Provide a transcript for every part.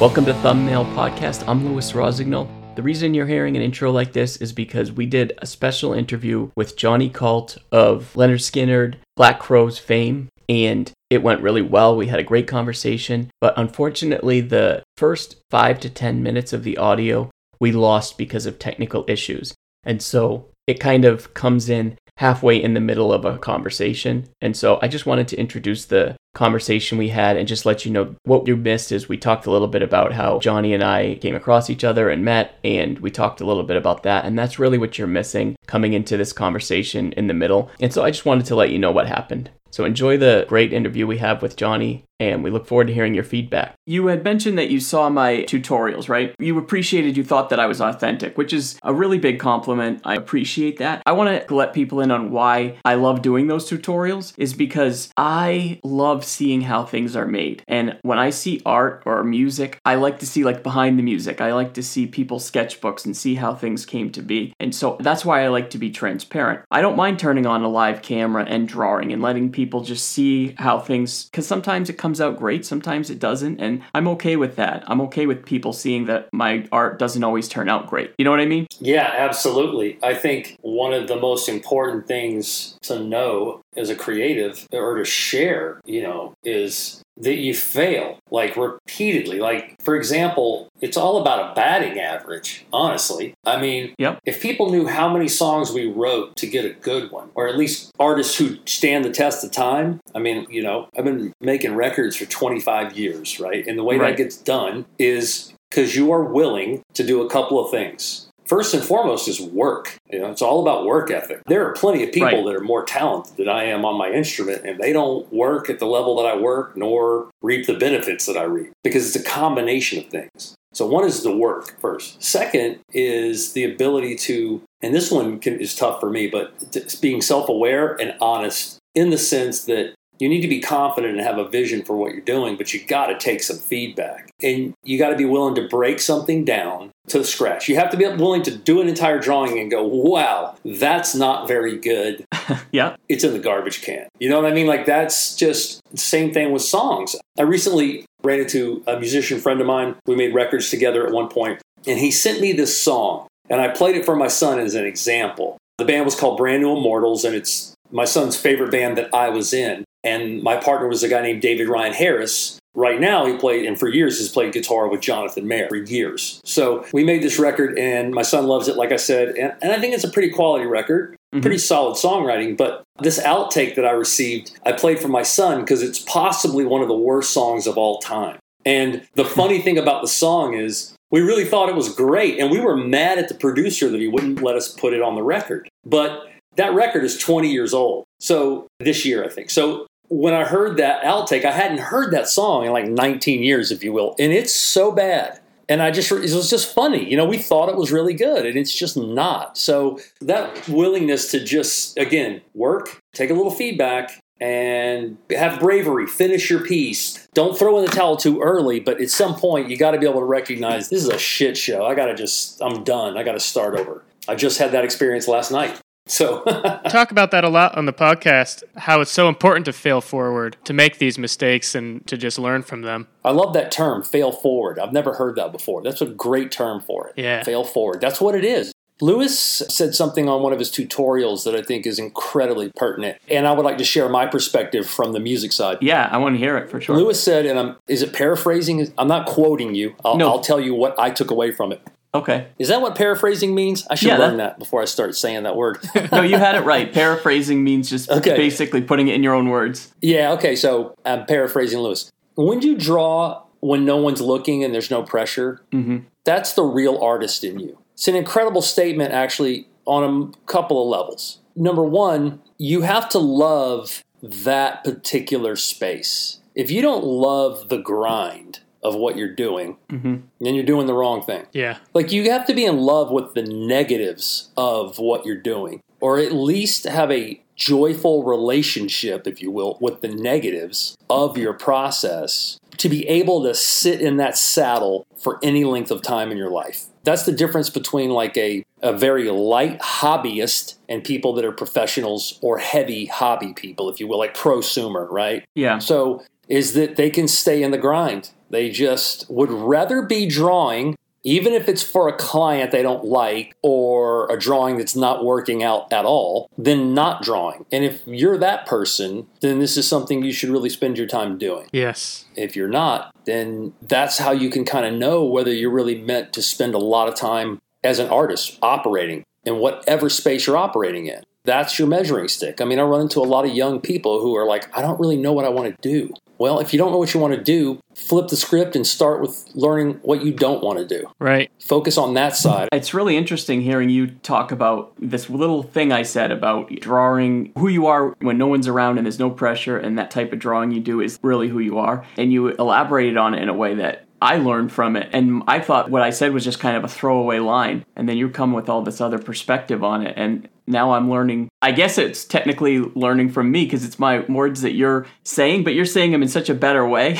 Welcome to Thumbnail Podcast. I'm Lewis Rossignol. The reason you're hearing an intro like this is because we did a special interview with Johnny Colt of Lynyrd Skynyrd, Black Crowes fame, and it went really well. We had a great conversation, but unfortunately, the first five to 10 minutes of the audio we lost because of technical issues. And so it kind of comes in halfway in the middle of a conversation. And so I just wanted to introduce the conversation we had and just let you know what you missed is we talked a little bit about how Johnny and I came across each other and met and we talked a little bit about that and that's really what you're missing coming into this conversation in the middle. And so I just wanted to let you know what happened. So enjoy the great interview we have with Johnny, and we look forward to hearing your feedback. You had mentioned that you saw my tutorials, right? You appreciated, you thought that I was authentic, which is a really big compliment. I appreciate that. I want to let people in on why I love doing those tutorials, is because I love seeing how things are made. And when I see art or music, I like to see like behind the music. I like to see people's sketchbooks and see how things came to be. And so that's why I like to be transparent. I don't mind turning on a live camera and drawing and letting people just see how things because sometimes it comes out great sometimes it doesn't and i'm okay with that. I'm okay with people seeing that my art doesn't always turn out great. You know what i mean? Yeah, absolutely. I think one of the most important things to know as a creative or to share, you know, is that you fail like repeatedly. Like, for example, it's all about a batting average, honestly. I mean, Yep. if people knew how many songs we wrote to get a good one, or at least artists who stand the test of time, I mean, you know, I've been making records for 25 years, right? And the way Right. that gets done is because you are willing to do a couple of things. First and foremost is work. You know, it's all about work ethic. There are plenty of people Right. that are more talented than I am on my instrument, and they don't work at the level that I work, nor reap the benefits that I reap, because it's a combination of things. So one is the work first. Second is the ability to, and this one can, is tough for me, but it's being self-aware and honest in the sense that you need to be confident and have a vision for what you're doing, but you got to take some feedback. And you got to be willing to break something down to scratch. You have to be willing to do an entire drawing and go, wow, that's not very good. yeah It's in the garbage can. You know what I mean? Like, that's just the same thing with songs. I recently ran into a musician friend of mine. We made records together at one point, and he sent me this song, and I played it for my son as an example. The band was called Brand New Immortals, and it's my son's favorite band that I was in. And my partner was a guy named David Ryan Harris. Right now, he played, and for years, has played guitar with Jonathan Mayer for years. So we made this record, and my son loves it, like I said. And, and I think it's a pretty quality record, mm-hmm. pretty solid songwriting. But this outtake that I received, I played for my son because it's possibly one of the worst songs of all time. And the hmm. funny thing about the song is, we really thought it was great, and we were mad at the producer that he wouldn't let us put it on the record. But that record is 20 years old. So this year, I think. So when I heard that outtake, I hadn't heard that song in like 19 years, if you will, and it's so bad. And I just, it was just funny. You know, we thought it was really good, and it's just not. So that willingness to just, again, work, take a little feedback, and have bravery, finish your piece. Don't throw in the towel too early, but at some point, you got to be able to recognize this is a shit show. I got to just, I'm done. I got to start over. I just had that experience last night. So, talk about that a lot on the podcast how it's so important to fail forward to make these mistakes and to just learn from them I love that term, fail forward. I've never heard that before. That's a great term for it. Yeah. Fail forward. That's what it is. Lewis said something on one of his tutorials that I think is incredibly pertinent. And I would like to share my perspective from the music side. yeah i want to hear it for sure Lewis said, and I'm, is it paraphrasing? I'm not quoting you. I'll, No. I'll tell you what I took away from it. Okay Is that what paraphrasing means? I should Yeah, learn that- that before I start saying that word. no you had it right paraphrasing means just Okay. basically putting it in your own words Yeah, okay, so I'm paraphrasing Lewis. When you draw when no one's looking and there's no pressure, mm-hmm. that's the real artist in you. It's an incredible statement, actually, on a couple of levels. Number one, you have to love that particular space. If you don't love the grind of what you're doing, mm-hmm. then you're doing the wrong thing. yeah Like you have to be in love with the negatives of what you're doing, or at least have a joyful relationship, if you will, with the negatives of your process to be able to sit in that saddle for any length of time in your life. That's the difference between like a, a very light hobbyist and people that are professionals or heavy hobby people, if you will, like prosumer, right? Yeah. So is that they can stay in the grind. They just would rather be drawing even if it's for a client they don't like or a drawing that's not working out at all, than not drawing. And if you're that person, then this is something you should really spend your time doing. Yes. If you're not, then that's how you can kind of know whether you're really meant to spend a lot of time as an artist operating in whatever space you're operating in. That's your measuring stick. I mean, I run into a lot of young people who are like, I don't really know what I want to do. Well, if you don't know what you want to do, flip the script and start with learning what you don't want to do. Right. Focus on that side. It's really interesting hearing you talk about this little thing I said about drawing who you are when no one's around and there's no pressure, and that type of drawing you do is really who you are. And you elaborated on it in a way that I learned from it. And I thought what I said was just kind of a throwaway line. And then you come with all this other perspective on it. And now I'm learning. I guess it's technically learning from me because it's my words that you're saying, but you're saying them in such a better way.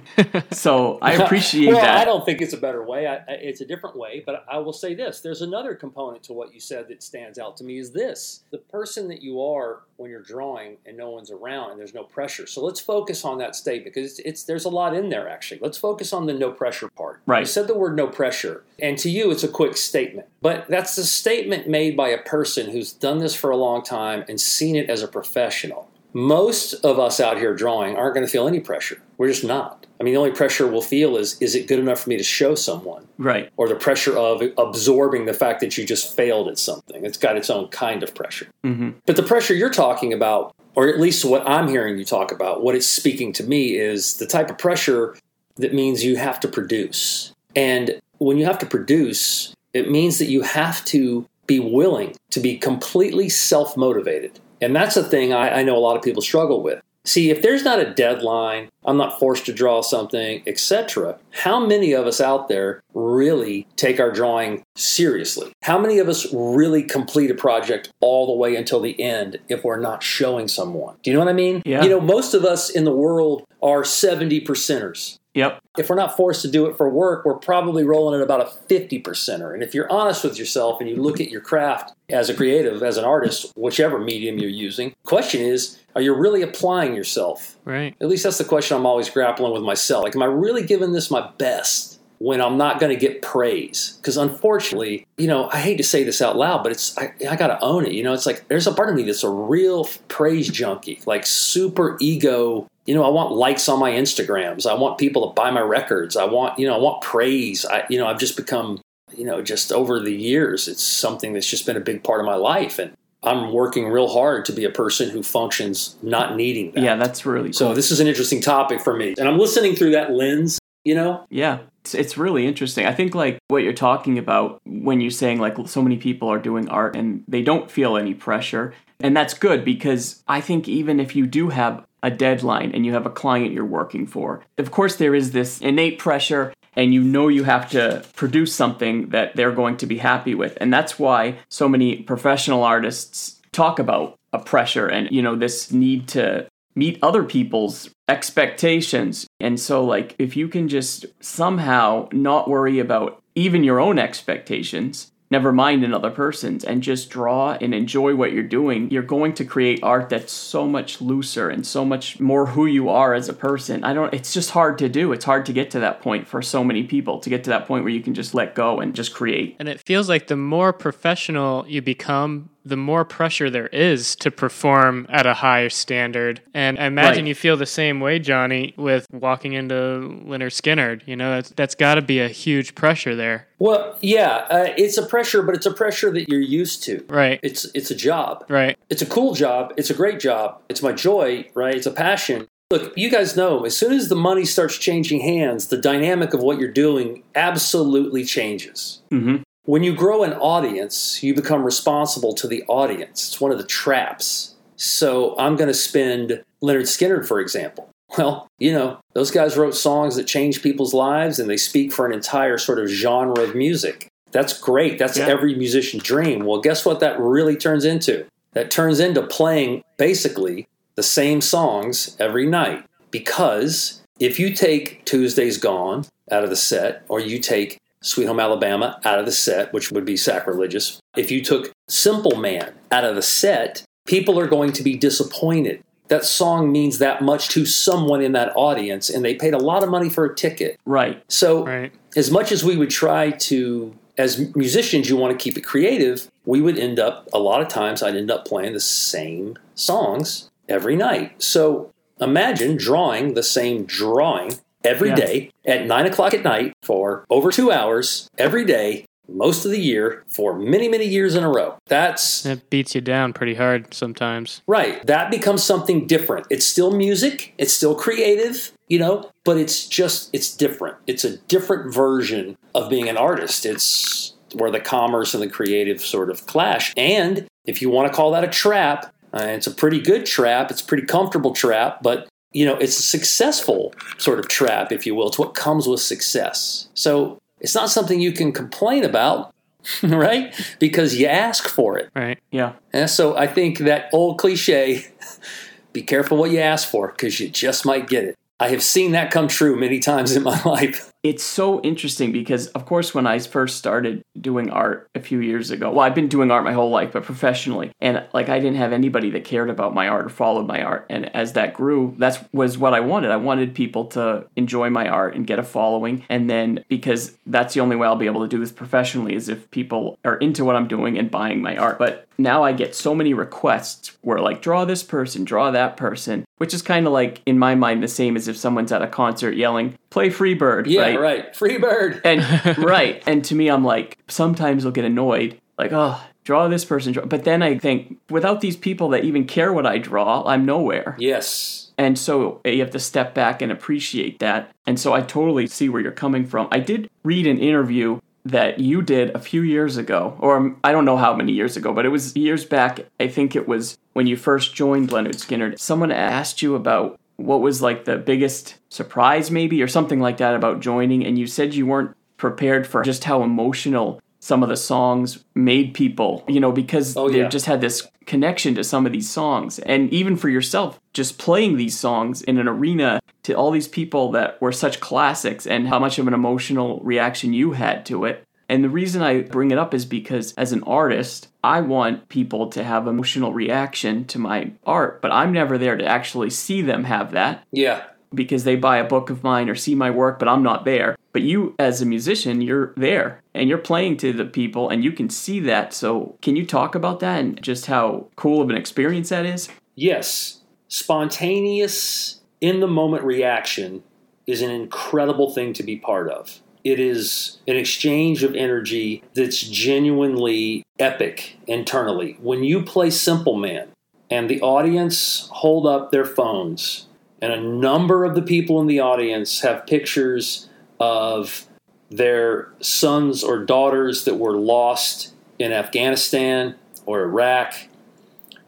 so I appreciate well, that. I don't think it's a better way. I, it's a different way, but I will say this: there's another component to what you said that stands out to me. Is this the person that you are when you're drawing and no one's around and there's no pressure? So let's focus on that statement because it's, it's there's a lot in there actually. Let's focus on the no pressure part. Right. You said the word no pressure, and to you it's a quick statement, but that's a statement made by a person who's done this for a long time and seen it as a professional. Most of us out here drawing aren't going to feel any pressure. We're just not. I mean, the only pressure we'll feel is is it good enough for me to show someone? right. Or the pressure of absorbing the fact that you just failed at something. It's got its own kind of pressure. hmm But the pressure you're talking about, or at least what I'm hearing you talk about, what it's speaking to me is the type of pressure that means you have to produce. And when you have to produce, it means that you have to be willing to be completely self motivated. And that's a thing I, I know a lot of people struggle with. See, if there's not a deadline, I'm not forced to draw something, etc., how many of us out there really take our drawing seriously? How many of us really complete a project all the way until the end if we're not showing someone? Do you know what I mean? Yeah. You know, most of us in the world are 70 percenters. Yep. If we're not forced to do it for work, we're probably rolling at about a 50 percenter. And if you're honest with yourself and you look at your craft as a creative, as an artist, whichever medium you're using, question is, are you really applying yourself? Right. At least that's the question I'm always grappling with myself. Like, am I really giving this my best when I'm not going to get praise? Because unfortunately, you know, I hate to say this out loud, but it's I, I got to own it. You know, it's like there's a part of me that's a real praise junkie, like super ego. You know, I want likes on my Instagrams. I want people to buy my records. I want, you know, I want praise. I, you know, I've just become, you know, just over the years, it's something that's just been a big part of my life, and I'm working real hard to be a person who functions not needing that. Yeah, that's really So this is an interesting topic for me, and I'm listening through that lens. You know, Yeah, it's, it's really interesting. I think like what you're talking about when you're saying like so many people are doing art and they don't feel any pressure. And that's good because I think even if you do have a deadline and you have a client you're working for, of course there is this innate pressure and you know you have to produce something that they're going to be happy with. And that's why so many professional artists talk about a pressure and you know this need to meet other people's expectations. And so, like, if you can just somehow not worry about even your own expectations, never mind another person's, and just draw and enjoy what you're doing, you're going to create art that's so much looser and so much more who you are as a person. I don't, it's just hard to do. It's hard to get to that point for so many people, to get to that point where you can just let go and just create. And it feels like the more professional you become, the more pressure there is to perform at a higher standard. And I imagine Right. you feel the same way, Johnny, with walking into Lynyrd Skynyrd. You know, that's, that's got to be a huge pressure there. well, yeah, uh, it's a pressure, but it's a pressure that you're used to. Right. It's it's a job. Right. It's a cool job. It's a great job. It's my joy, right? It's a passion. Look, you guys know, as soon as the money starts changing hands, the dynamic of what you're doing absolutely changes. hmm When you grow an audience, you become responsible to the audience. It's one of the traps. So I'm going to spend Lynyrd Skynyrd, for example. Well, you know, those guys wrote songs that change people's lives and they speak for an entire sort of genre of music. That's great. That's Yeah. every musician's dream. Well, guess what that really turns into? That turns into playing basically the same songs every night. Because if you take Tuesday's Gone out of the set, or you take Sweet Home Alabama out of the set, which would be sacrilegious, if you took Simple Man out of the set, people are going to be disappointed that song means that much to someone in that audience and they paid a lot of money for a ticket. Right. So, Right. as much as we would try to, as musicians, you want to keep it creative, we would end up, a lot of times, I'd end up playing the same songs every night. So, imagine drawing the same drawing every Yeah. day at nine o'clock at night for over two hours every day, most of the year, for many, many years in a row. That's It beats you down pretty hard sometimes. Right. That becomes something different. It's still music, it's still creative, you know, but it's just, it's different. It's a different version of being an artist. It's where the commerce and the creative sort of clash. And if you want to call that a trap, uh, it's a pretty good trap, it's a pretty comfortable trap, but you know, it's a successful sort of trap, if you will. It's what comes with success. So it's not something you can complain about, right? Because you ask for it. Right. Yeah. And so I think that old cliche, be careful what you ask for because you just might get it. I have seen that come true many times in my life. It's so interesting because, of course, when I first started doing art a few years ago, well, I've been doing art my whole life, but professionally, and like I didn't have anybody that cared about my art or followed my art. And as that grew, that's was what I wanted. I wanted people to enjoy my art and get a following, and then because that's the only way I'll be able to do this professionally is if people are into what I'm doing and buying my art. But now I get so many requests where like draw this person, draw that person, which is kind of like in my mind the same as if someone's at a concert yelling, "Play Freebird," Yeah, right? right. Free bird. And right. And to me, I'm like, sometimes I'll get annoyed, like, oh, draw this person. Draw. But then I think, without these people that even care what I draw, I'm nowhere. Yes. And so eh, you have to step back and appreciate that. And so I totally see where you're coming from. I did read an interview that you did a few years ago, or um, I don't know how many years ago, but it was years back. I think it was when you first joined Lynyrd Skynyrd. Someone asked you about what was like the biggest surprise, maybe, or something like that about joining, and you said you weren't prepared for just how emotional some of the songs made people, you know, because Oh, they yeah. just had this connection to some of these songs. And even for yourself, just playing these songs in an arena to all these people that were such classics and how much of an emotional reaction you had to it. And the reason I bring it up is because as an artist, I want people to have emotional reaction to my art, but I'm never there to actually see them have that Yeah. because they buy a book of mine or see my work, but I'm not there. But you, as a musician, you're there and you're playing to the people and you can see that. So, can you talk about that and just how cool of an experience that is? Yes. Spontaneous, in the moment reaction is an incredible thing to be part of. It is an exchange of energy that's genuinely epic internally. When you play Simple Man and the audience hold up their phones, and a number of the people in the audience have pictures of their sons or daughters that were lost in Afghanistan or Iraq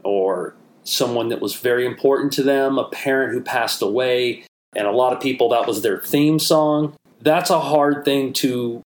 or someone that was very important to them, a parent who passed away, and a lot of people that was their theme song. That's a hard thing to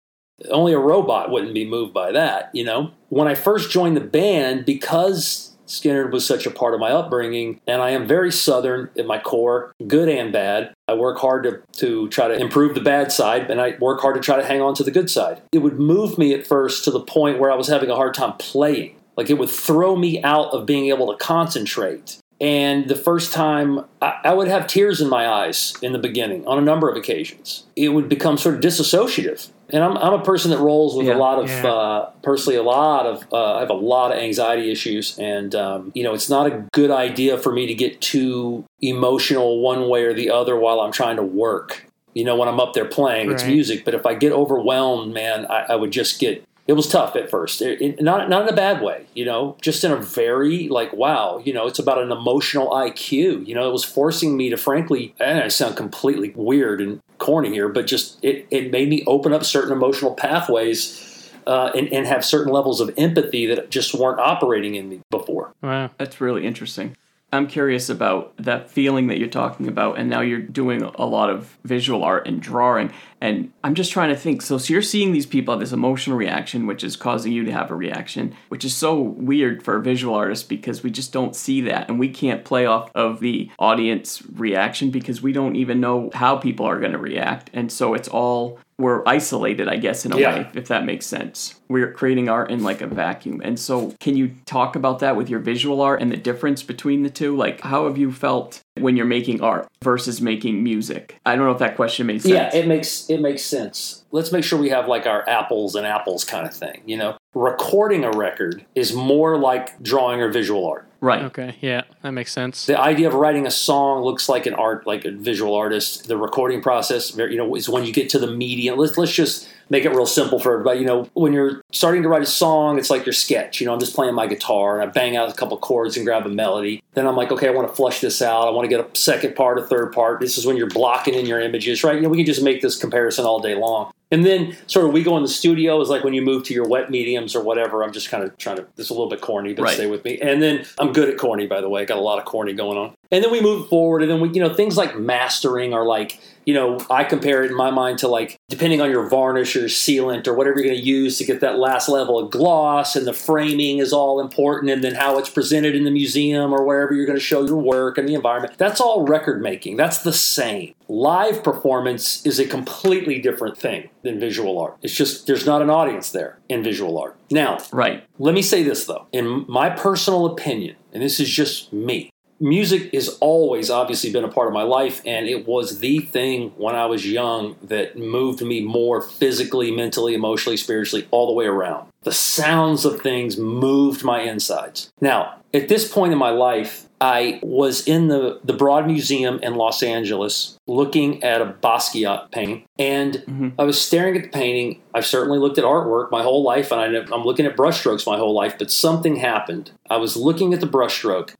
only a robot wouldn't be moved by that, you know. When I first joined the band because Skynyrd was such a part of my upbringing, and I am very southern at my core, good and bad. I work hard to, to try to improve the bad side, and I work hard to try to hang on to the good side. It would move me at first to the point where I was having a hard time playing. Like it would throw me out of being able to concentrate. And the first time, I, I would have tears in my eyes in the beginning on a number of occasions. It would become sort of disassociative. And I'm, I'm a person that rolls with Yeah. a lot of, Yeah. uh, personally, a lot of, uh, I have a lot of anxiety issues. And, um, you know, it's not a good idea for me to get too emotional one way or the other while I'm trying to work. You know, when I'm up there playing, it's music. But if I get overwhelmed, man, I, I would just get it was tough at first it, it- not not in a bad way you know just in a very like wow you know it's about an emotional iq you know it was forcing me to frankly and i sound completely weird and corny here but just it, it made me open up certain emotional pathways uh, and, and have certain levels of empathy that just weren't operating in me before Wow. That's really interesting. I'm curious about that feeling that you're talking about, and now you're doing a lot of visual art and drawing. And I'm just trying to think. So, so you're seeing these people have this emotional reaction, which is causing you to have a reaction, which is so weird for a visual artist because we just don't see that. And we can't play off of the audience reaction because we don't even know how people are going to react. And so it's all we're isolated, I guess, in a Yeah. way, if that makes sense. We're creating art in like a vacuum. And so, can you talk about that with your visual art and the difference between the two? Like, how have you felt when you're making art versus making music? I don't know if that question made sense. Yeah, it makes it makes sense. Let's make sure we have like our apples and apples kind of thing. You know, recording a record is more like drawing or visual art. right. Okay, yeah, that makes sense. The idea of writing a song looks like an art, like a visual artist. The recording process, you know, is when you get to the medium. Let's let's just make it real simple for everybody. You know, when you're starting to write a song, it's like your sketch. You know, I'm just playing my guitar and I bang out a couple chords and grab a melody. Then I'm like, okay, I want to flush this out. I want to get a second part, a third part. This is when you're blocking in your images, right? You know, we can just make this comparison all day long. And then sort of we go in the studio is like when you move to your wet mediums or whatever. I'm just kind of trying to. This is a little bit corny, but Right. stay with me. And then I'm good at corny, by the way. I got a lot of corny going on. And then we move forward, and then we, you know, things like mastering are like, you know, I compare it in my mind to like depending on your varnish or sealant or whatever you're going to use to get that last level of gloss, and the framing is all important, and then how it's presented in the museum or wherever you're going to show your work and the environment. That's all record making. That's the same. Live performance is a completely different thing than visual art. It's just there's not an audience there in visual art. Now, Right. let me say this though, in my personal opinion, and this is just me, music has always obviously been a part of my life, and it was the thing when I was young that moved me more physically, mentally, emotionally, spiritually, all the way around. The sounds of things moved my insides. Now, at this point in my life, I was in the, the Broad Museum in Los Angeles looking at a Basquiat painting, and mm-hmm. I was staring at the painting. I've certainly looked at artwork my whole life, and I, I'm looking at brushstrokes my whole life, but something happened. I was looking at the brushstroke.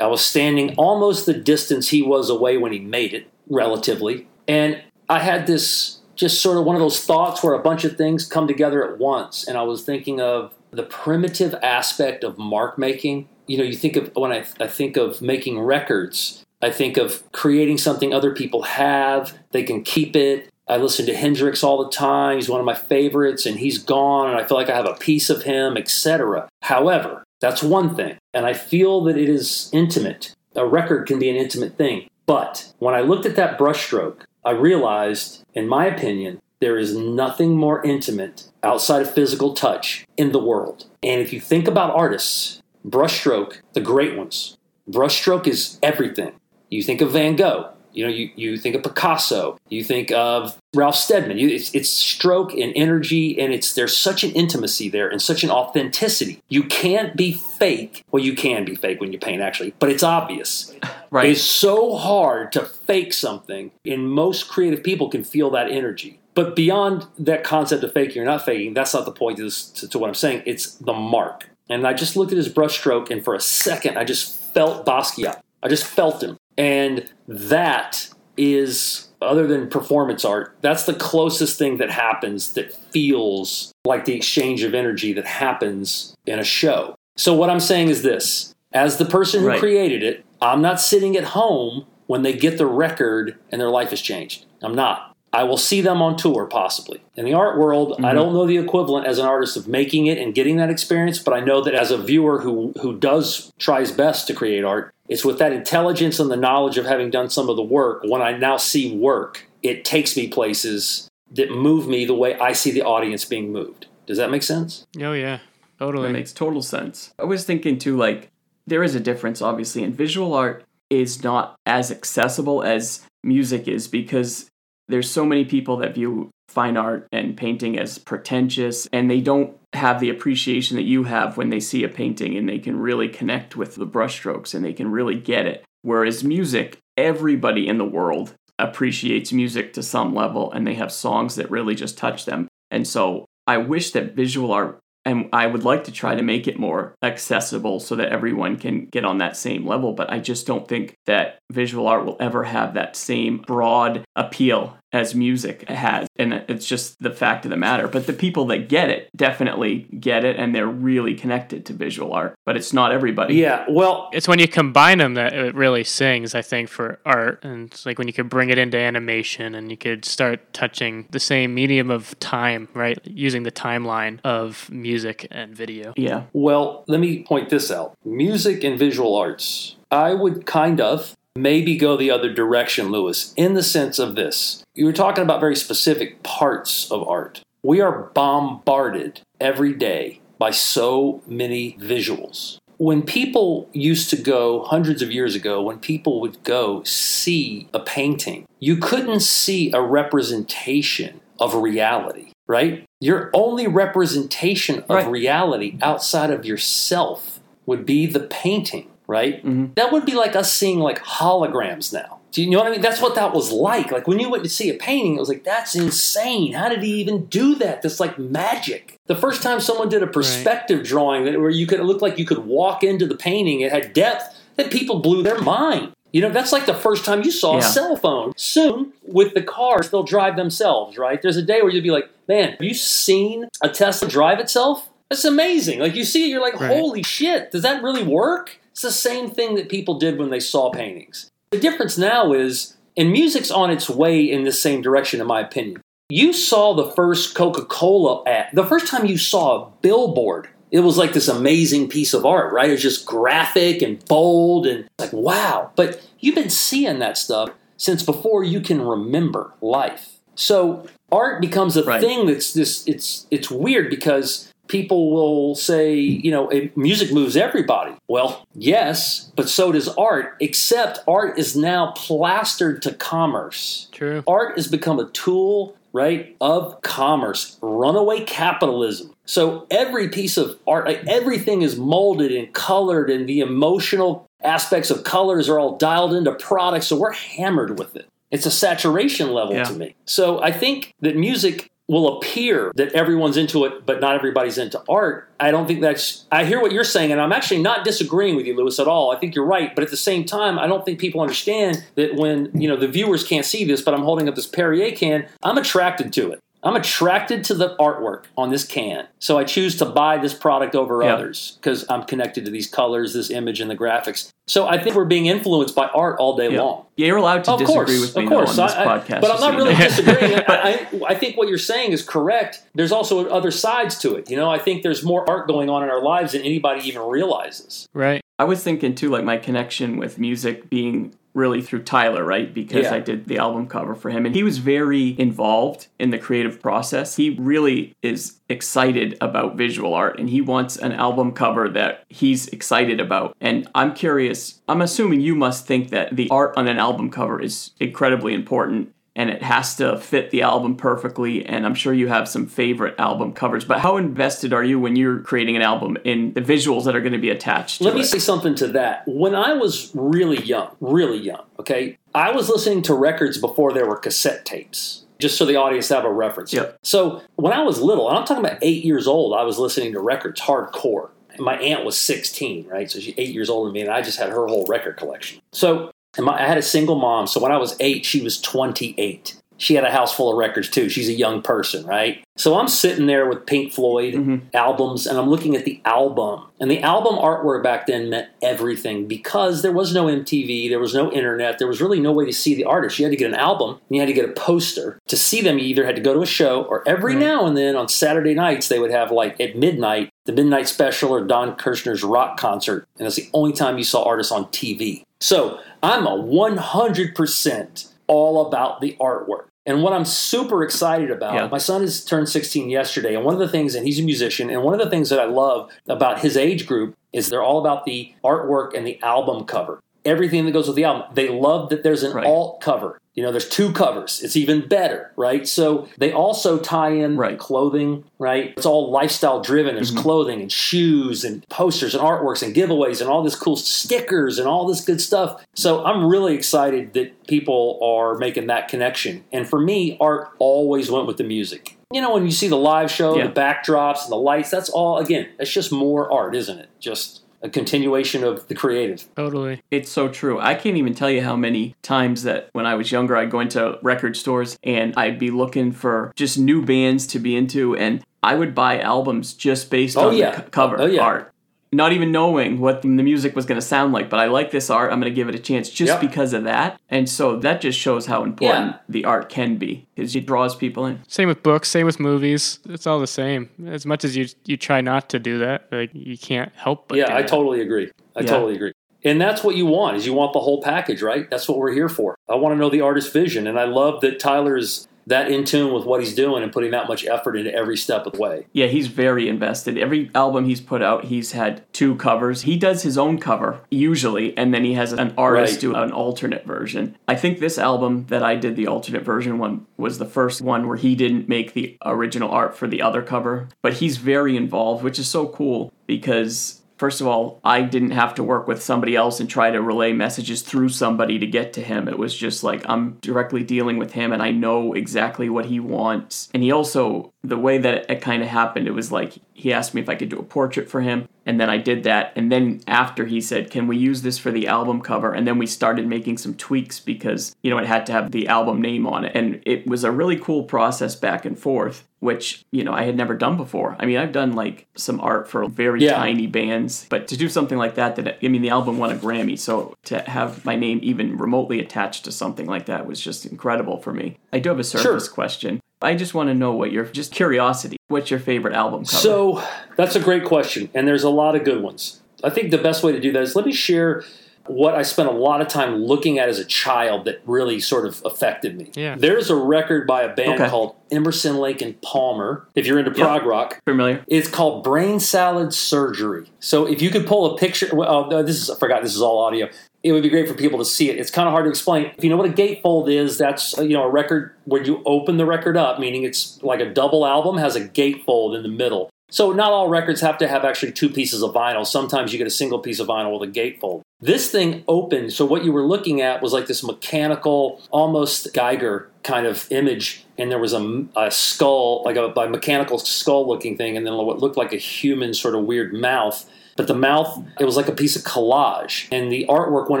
I was standing almost the distance he was away when he made it, relatively. And I had this just sort of one of those thoughts where a bunch of things come together at once. And I was thinking of the primitive aspect of mark making. You know, you think of when I, I think of making records, I think of creating something other people have, they can keep it. I listen to Hendrix all the time. He's one of my favorites, and he's gone, and I feel like I have a piece of him, etc. However, that's one thing. And I feel that it is intimate. A record can be an intimate thing. But when I looked at that brushstroke, I realized, in my opinion, there is nothing more intimate outside of physical touch in the world. And if you think about artists, brushstroke, the great ones, brushstroke is everything. You think of Van Gogh, you know, you, you think of Picasso, you think of Ralph Steadman. You, it's, it's stroke and energy, and it's there's such an intimacy there and such an authenticity. You can't be fake. Well, you can be fake when you paint, actually, but it's obvious. Right. It's so hard to fake something, and most creative people can feel that energy. But beyond that concept of faking or not faking, that's not the point this, to, to what I'm saying. It's the mark. And I just looked at his brushstroke, and for a second, I just felt Basquiat. I just felt him. And that is, other than performance art, that's the closest thing that happens that feels like the exchange of energy that happens in a show. So, what I'm saying is this as the person who Right. created it, I'm not sitting at home when they get the record and their life has changed. I'm not. I will see them on tour, possibly. In the art world, I mm-hmm. don't know the equivalent as an artist of making it and getting that experience, but I know that as a viewer who, who does tries best to create art, it's with that intelligence and the knowledge of having done some of the work. When I now see work, it takes me places that move me the way I see the audience being moved. Does that make sense? Oh yeah, That totally. makes total sense. I was thinking too, like, there is a difference, obviously, and visual art is not as accessible as music is because there's so many people that view fine art and painting as pretentious and they don't have the appreciation that you have when they see a painting and they can really connect with the brushstrokes and they can really get it. Whereas music, everybody in the world appreciates music to some level and they have songs that really just touch them. And so I wish that visual art and I would like to try to make it more accessible so that everyone can get on that same level. But I just don't think that visual art will ever have that same broad appeal as music has. And it's just the fact of the matter. But the people that get it definitely get it and they're really connected to visual art. But it's not everybody. Yeah, well, It's when you combine them that it really sings, I think, for art. And it's like when you could bring it into animation and you could start touching the same medium of time, right? Using the timeline of music and video. Yeah. Well, let me point this out music and visual arts. I would kind of maybe go the other direction, Lewis, in the sense of this. You were talking about very specific parts of art. We are bombarded every day by so many visuals. When people used to go hundreds of years ago, when people would go see a painting, you couldn't see a representation of reality, right? Your only representation of Right. reality outside of yourself would be the painting, right? Mhm. That would be like us seeing like holograms now. Do you know what I mean? That's what that was like. Like when you went to see a painting, it was like, that's insane. How did he even do that? That's like magic. The first time someone did a perspective drawing that where you could it looked like you could walk into the painting, it had depth, that people blew their mind. You know, that's like the first time you saw Yeah. a cell phone. Soon, with the cars, they'll drive themselves, right? There's a day where you'll be like, man, have you seen a Tesla drive itself? That's amazing. Like you see it, you're like, Right. holy shit, does that really work? It's the same thing that people did when they saw paintings. The difference now is, and music's on its way in the same direction, in my opinion. You saw the first Coca Cola ad. The first time you saw a billboard, it was like this amazing piece of art, right? It was just graphic and bold and like, wow. But you've been seeing that stuff since before you can remember life. So art becomes a Right. thing that's this, it's, it's weird because people will say, you know, music moves everybody. Well, yes, but so does art, except art is now plastered to commerce. True. Art has become a tool, right, of commerce, runaway capitalism. So every piece of art, like everything is molded and colored, and the emotional aspects of colors are all dialed into products. So we're hammered with it. It's a saturation level Yeah. to me. So I think that music will appear that everyone's into it, but not everybody's into art. I don't think that's. I hear what you're saying, and I'm actually not disagreeing with you, Lewis, at all. I think you're right, but at the same time, I don't think people understand that when you know the viewers can't see this, but I'm holding up this Perrier can. I'm attracted to it. I'm attracted to the artwork on this can, so I choose to buy this product over Yeah. others because I'm connected to these colors, this image, and the graphics. So I think we're being influenced by art all day Yeah. long. Yeah, you're allowed to Of disagree course, with me of course. on this I- I- podcast. but I'm not really know. disagreeing. I, I, I think what you're saying is correct. There's also other sides to it. You know, I think there's more art going on in our lives than anybody even realizes. Right. I was thinking too, like my connection with music being really through Tyler, right? Because Yeah. I did the album cover for him and he was very involved in the creative process. He really is excited about visual art and he wants an album cover that he's excited about. And I'm curious, I'm assuming you must think that the art on an album cover is incredibly important and it has to fit the album perfectly. And I'm sure you have some favorite album covers. But how invested are you when you're creating an album in the visuals that are going to be attached to Let me it? say something to that. When I was really young, really young, okay, I was listening to records before there were cassette tapes. Just so the audience have a reference. Yep. So when I was little, and I'm talking about eight years old, I was listening to records hardcore. My aunt was 16, right? So she's eight years older than me, and I just had her whole record collection. So and my, I had a single mom. So when I was eight, she was 28. She had a house full of records too. She's a young person, right? So I'm sitting there with Pink Floyd Mhm. albums and I'm looking at the album. And the album artwork back then meant everything because there was no MTV, there was no internet, there was really no way to see the artist. You had to get an album and you had to get a poster. To see them, you either had to go to a show or every Right. now and then on Saturday nights, they would have like at midnight the Midnight Special or Don Kirshner's rock concert. And that's the only time you saw artists on TV. So I'm a 100% all about the artwork. And what I'm super excited about, Yeah. my son has turned 16 yesterday, and one of the things, and he's a musician, and one of the things that I love about his age group is they're all about the artwork and the album cover. Everything that goes with the album. They love that there's an Right. alt cover. You know, there's two covers. It's even better, right? So they also tie in Right. clothing, right? It's all lifestyle driven. There's Mhm. clothing and shoes and posters and artworks and giveaways and all this cool stickers and all this good stuff. So I'm really excited that people are making that connection. And for me, art always went with the music. You know, when you see the live show, Yeah. the backdrops and the lights, that's all, again, it's just more art, isn't it? Just a continuation of the creative. Totally. It's so true. I can't even tell you how many times that when I was younger, I'd go into record stores and I'd be looking for just new bands to be into, and I would buy albums just based Oh, on yeah. the co- cover Oh, yeah. art. Not even knowing what the music was going to sound like, but I like this art. I'm going to give it a chance just Yep. because of that. And so that just shows how important Yeah. the art can be because it draws people in. Same with books, same with movies. It's all the same. As much as you you try not to do that, like you can't help but yeah, do I that. totally agree. I Yeah. totally agree. And that's what you want is you want the whole package, right? That's what we're here for. I want to know the artist's vision, and I love that Tyler's that in tune with what he's doing and putting that much effort into every step of the way. Yeah, he's very invested. Every album he's put out, he's had two covers. He does his own cover, usually, and then he has an artist Right. do an alternate version. I think this album that I did the alternate version one was the first one where he didn't make the original art for the other cover, but he's very involved, which is so cool because First of all, I didn't have to work with somebody else and try to relay messages through somebody to get to him. It was just like I'm directly dealing with him and I know exactly what he wants. And he also, the way that it kind of happened, it was like he asked me if I could do a portrait for him. And then I did that. And then after he said, Can we use this for the album cover? And then we started making some tweaks because, you know, it had to have the album name on it. And it was a really cool process back and forth, which, you know, I had never done before. I mean, I've done like some art for very Yeah. tiny bands, but to do something like that, that I mean, the album won a Grammy. So to have my name even remotely attached to something like that was just incredible for me. I do have a surface Sure. question. I just want to know what your, just curiosity, what's your favorite album cover? So that's a great question, and there's a lot of good ones. I think the best way to do that is let me share what I spent a lot of time looking at as a child that really sort of affected me. Yeah. There's a record by a band Okay. called Emerson, Lake and Palmer. If you're into prog rock, familiar? it's called Brain Salad Surgery. So if you could pull a picture, well, oh, this is I forgot this is all audio. It would be great for people to see it. It's kind of hard to explain. If you know what a gatefold is, that's uh, you know a record where you open the record up, meaning it's like a double album has a gatefold in the middle. So not all records have to have actually two pieces of vinyl. Sometimes you get a single piece of vinyl with a gatefold. This thing opened, so what you were looking at was like this mechanical, almost Giger kind of image, and there was a, a skull, like a, a mechanical skull-looking thing, and then what looked like a human sort of weird mouth. But the mouth, it was like a piece of collage, and the artwork went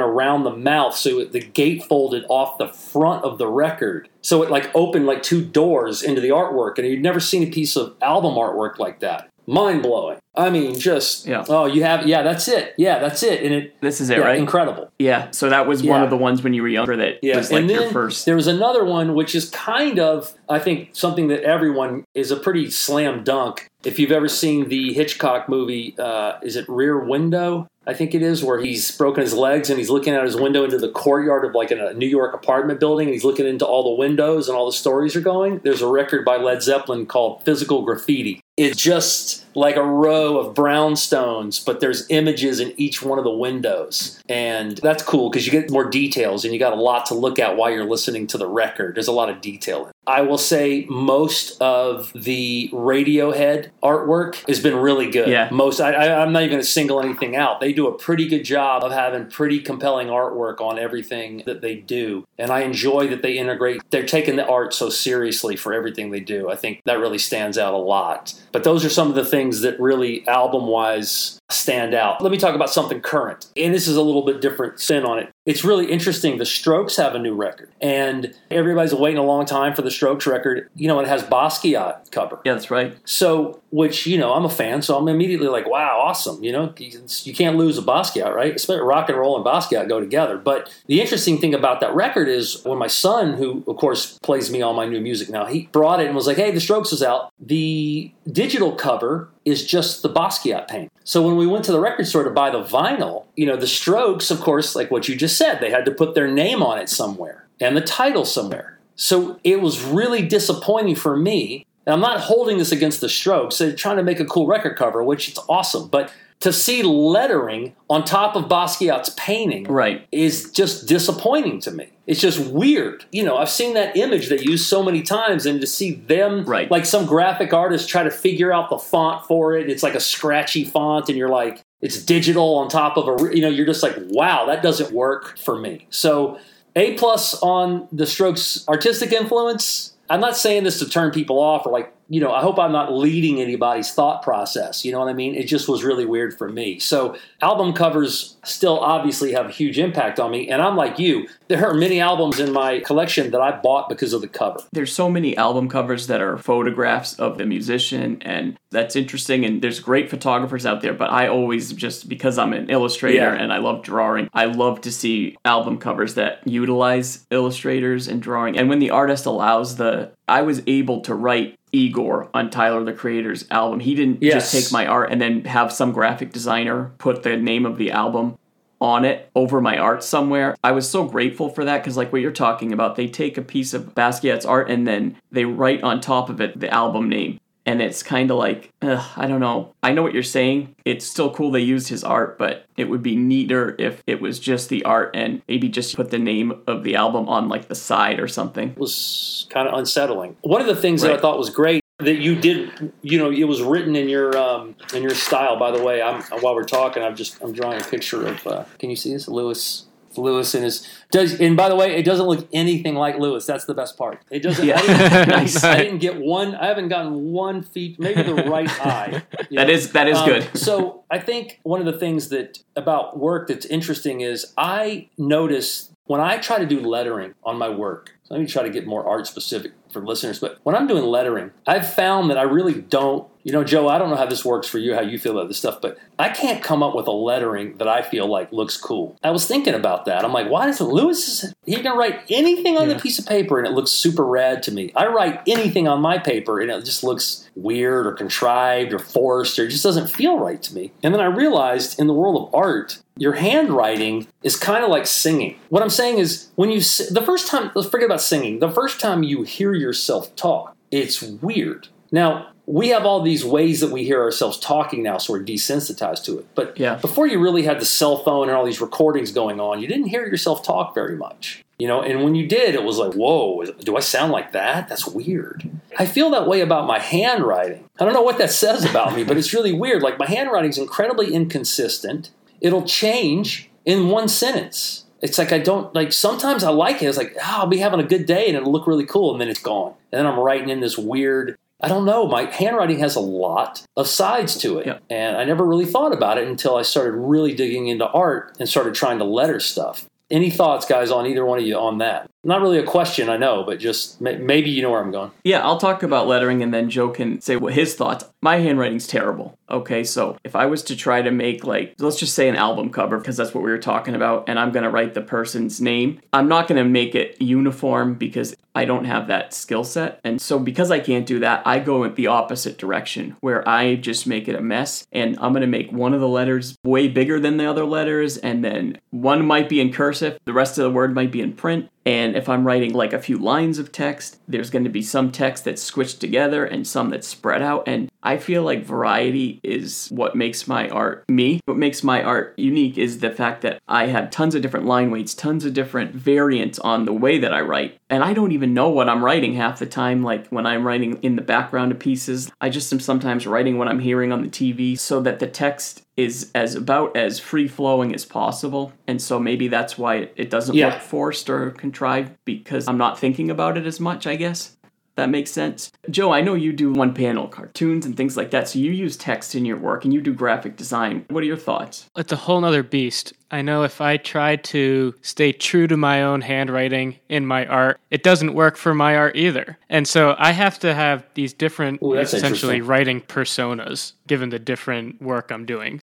around the mouth, so the gate folded off the front of the record. So it like opened like two doors into the artwork, and you'd never seen a piece of album artwork like that. Mind blowing. I mean, just Yeah. oh, you have yeah, that's it. Yeah, that's it, and it This is it, yeah, right? incredible. Yeah. So that was one of the ones when you were younger that Yeah, was like and your then first. there was another one which is kind of, I think, something that everyone is a pretty slam dunk. If you've ever seen the Hitchcock movie, uh, is it Rear Window? I think it is, where he's broken his legs and he's looking out his window into the courtyard of like a New York apartment building. And he's looking into all the windows and all the stories are going. There's a record by Led Zeppelin called Physical Graffiti. It's just like a row of brownstones, but there's images in each one of the windows. And that's cool because you get more details and you got a lot to look at while you're listening to the record. There's a lot of detail. I will say most of the Radiohead artwork has been really good. Yeah. Most, I, I, I'm not even going to single anything out. They do a pretty good job of having pretty compelling artwork on everything that they do. And I enjoy that they integrate, they're taking the art so seriously for everything they do. I think that really stands out a lot. But those are some of the things that really album wise stand out. Let me talk about something current. And this is a little bit different spin on it. It's really interesting. The Strokes have a new record, and everybody's waiting a long time for the Strokes record. You know, it has Basquiat cover. yeah, that's right. So, which you know, I'm a fan, so I'm immediately like, "Wow, awesome!" You know, you, you can't lose a Basquiat, right? Especially rock and roll and Basquiat go together. But the interesting thing about that record is when my son, who of course plays me all my new music now, he brought it and was like, "Hey, the Strokes is out." The digital cover is just the Basquiat paint. So when we went to the record store to buy the vinyl, you know, the Strokes, of course, like what you just said, they had to put their name on it somewhere and the title somewhere. So it was really disappointing for me. And I'm not holding this against the Strokes. They're trying to make a cool record cover, which it's awesome. But to see lettering on top of Basquiat's painting Right. is just disappointing to me. It's just weird. You know, I've seen that image they use so many times, and to see them, Right. like some graphic artist try to figure out the font for it, it's like a scratchy font, and you're like, it's digital on top of a, you know, you're just like, wow, that doesn't work for me. So, A plus on the Strokes' artistic influence. I'm not saying this to turn people off or like you know, I hope I'm not leading anybody's thought process. You know what I mean? It just was really weird for me. So album covers still obviously have a huge impact on me. And I'm like you, there are many albums in my collection that I bought because of the cover. There's so many album covers that are photographs of the musician, and that's interesting. And there's great photographers out there, but I always just because I'm an illustrator Yeah. and I love drawing, I love to see album covers that utilize illustrators and drawing. And when the artist allows the, I was able to write Igor on Tyler the Creator's album. He didn't Yes. just take my art and then have some graphic designer put the name of the album on it over my art somewhere. I was so grateful for that because, like what you're talking about, they take a piece of Basquiat's art and then they write on top of it the album name. And it's kind of like, ugh, I don't know. I know what you're saying. It's still cool they used his art, but it would be neater if it was just the art and maybe just put the name of the album on like the side or something. It was kind of unsettling. One of the things that I thought was great that you did, you know, it was written in your um, in your style. By the way, I'm while we're talking, I'm just I'm drawing a picture of. Uh, can you see this, Lewis? Lewis and his does. And by the way, it doesn't look anything like Lewis. That's the best part. It doesn't. Yeah. I, didn't, Nice. I didn't get one. I haven't gotten one feet. Maybe the right eye. That know? is that is Um, good. so I think one of the things that about work that's interesting is I notice when I try to do lettering on my work. So let me try to get more art specific for listeners. But when I'm doing lettering, I've found that I really don't. You know, Joe, I don't know how this works for you, how you feel about this stuff, but I can't come up with a lettering that I feel like looks cool. I was thinking about that. I'm like, why doesn't Lewis? He can write anything on Yeah. the piece of paper and it looks super rad to me. I write anything on my paper and it just looks weird or contrived or forced or it just doesn't feel right to me. And then I realized in the world of art, your handwriting is kind of like singing. What I'm saying is when you the first time let's forget about singing. The first time you hear yourself talk, it's weird. Now, we have all these ways that we hear ourselves talking now, so we're desensitized to it. But Yeah. before you really had the cell phone and all these recordings going on, you didn't hear yourself talk very much. You know, and when you did, it was like, whoa, do I sound like that? That's weird. I feel that way about my handwriting. I don't know what that says about me, but it's really weird. Like my handwriting's incredibly inconsistent. It'll change in one sentence. It's like I don't like sometimes I like it. It's like, oh, I'll be having a good day and it'll look really cool, and then it's gone. And then I'm writing in this weird I don't know. My handwriting has a lot of sides to it. Yeah. And I never really thought about it until I started really digging into art and started trying to letter stuff. Any thoughts, guys, on either one of you on that? Not really a question, I know, but just ma- maybe you know where I'm going. Yeah, I'll talk about lettering and then Joe can say what his thoughts. My handwriting's terrible. Okay, so if I was to try to make like let's just say an album cover because that's what we were talking about and I'm going to write the person's name, I'm not going to make it uniform because I don't have that skill set. And so because I can't do that, I go in the opposite direction where I just make it a mess and I'm going to make one of the letters way bigger than the other letters and then one might be in cursive, the rest of the word might be in print and if I'm writing like a few lines of text, there's going to be some text that's squished together and some that's spread out. And I feel like variety is what makes my art me. What makes my art unique is the fact that I have tons of different line weights, tons of different variants on the way that I write. And I don't even know what I'm writing half the time. Like when I'm writing in the background of pieces, I just am sometimes writing what I'm hearing on the TV so that the text is as about as free flowing as possible. And so maybe that's why it, it doesn't Yeah. look forced or contrived because I'm not thinking about it as much, I guess. That makes sense. Joe, I know you do one panel cartoons and things like that, so you use text in your work and you do graphic design. What are your thoughts? It's a whole nother beast. I know if I try to stay true to my own handwriting in my art, it doesn't work for my art either. And so I have to have these different, Ooh, essentially writing personas given the different work I'm doing.